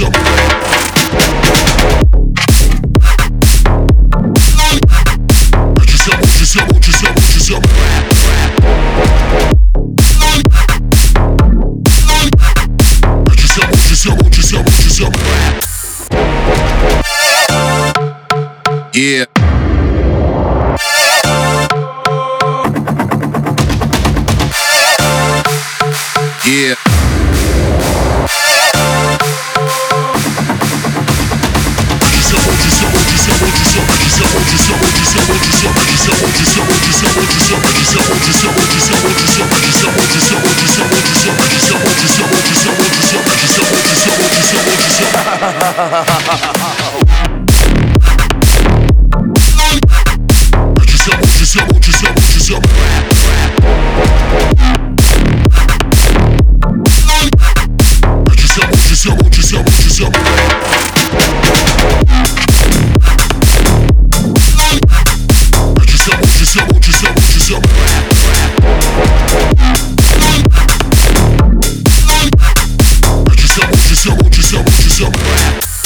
Yeah. te vou, te amo, te amo. Yeah. Yeah. Chama, chama, chama. just know, just know, just know.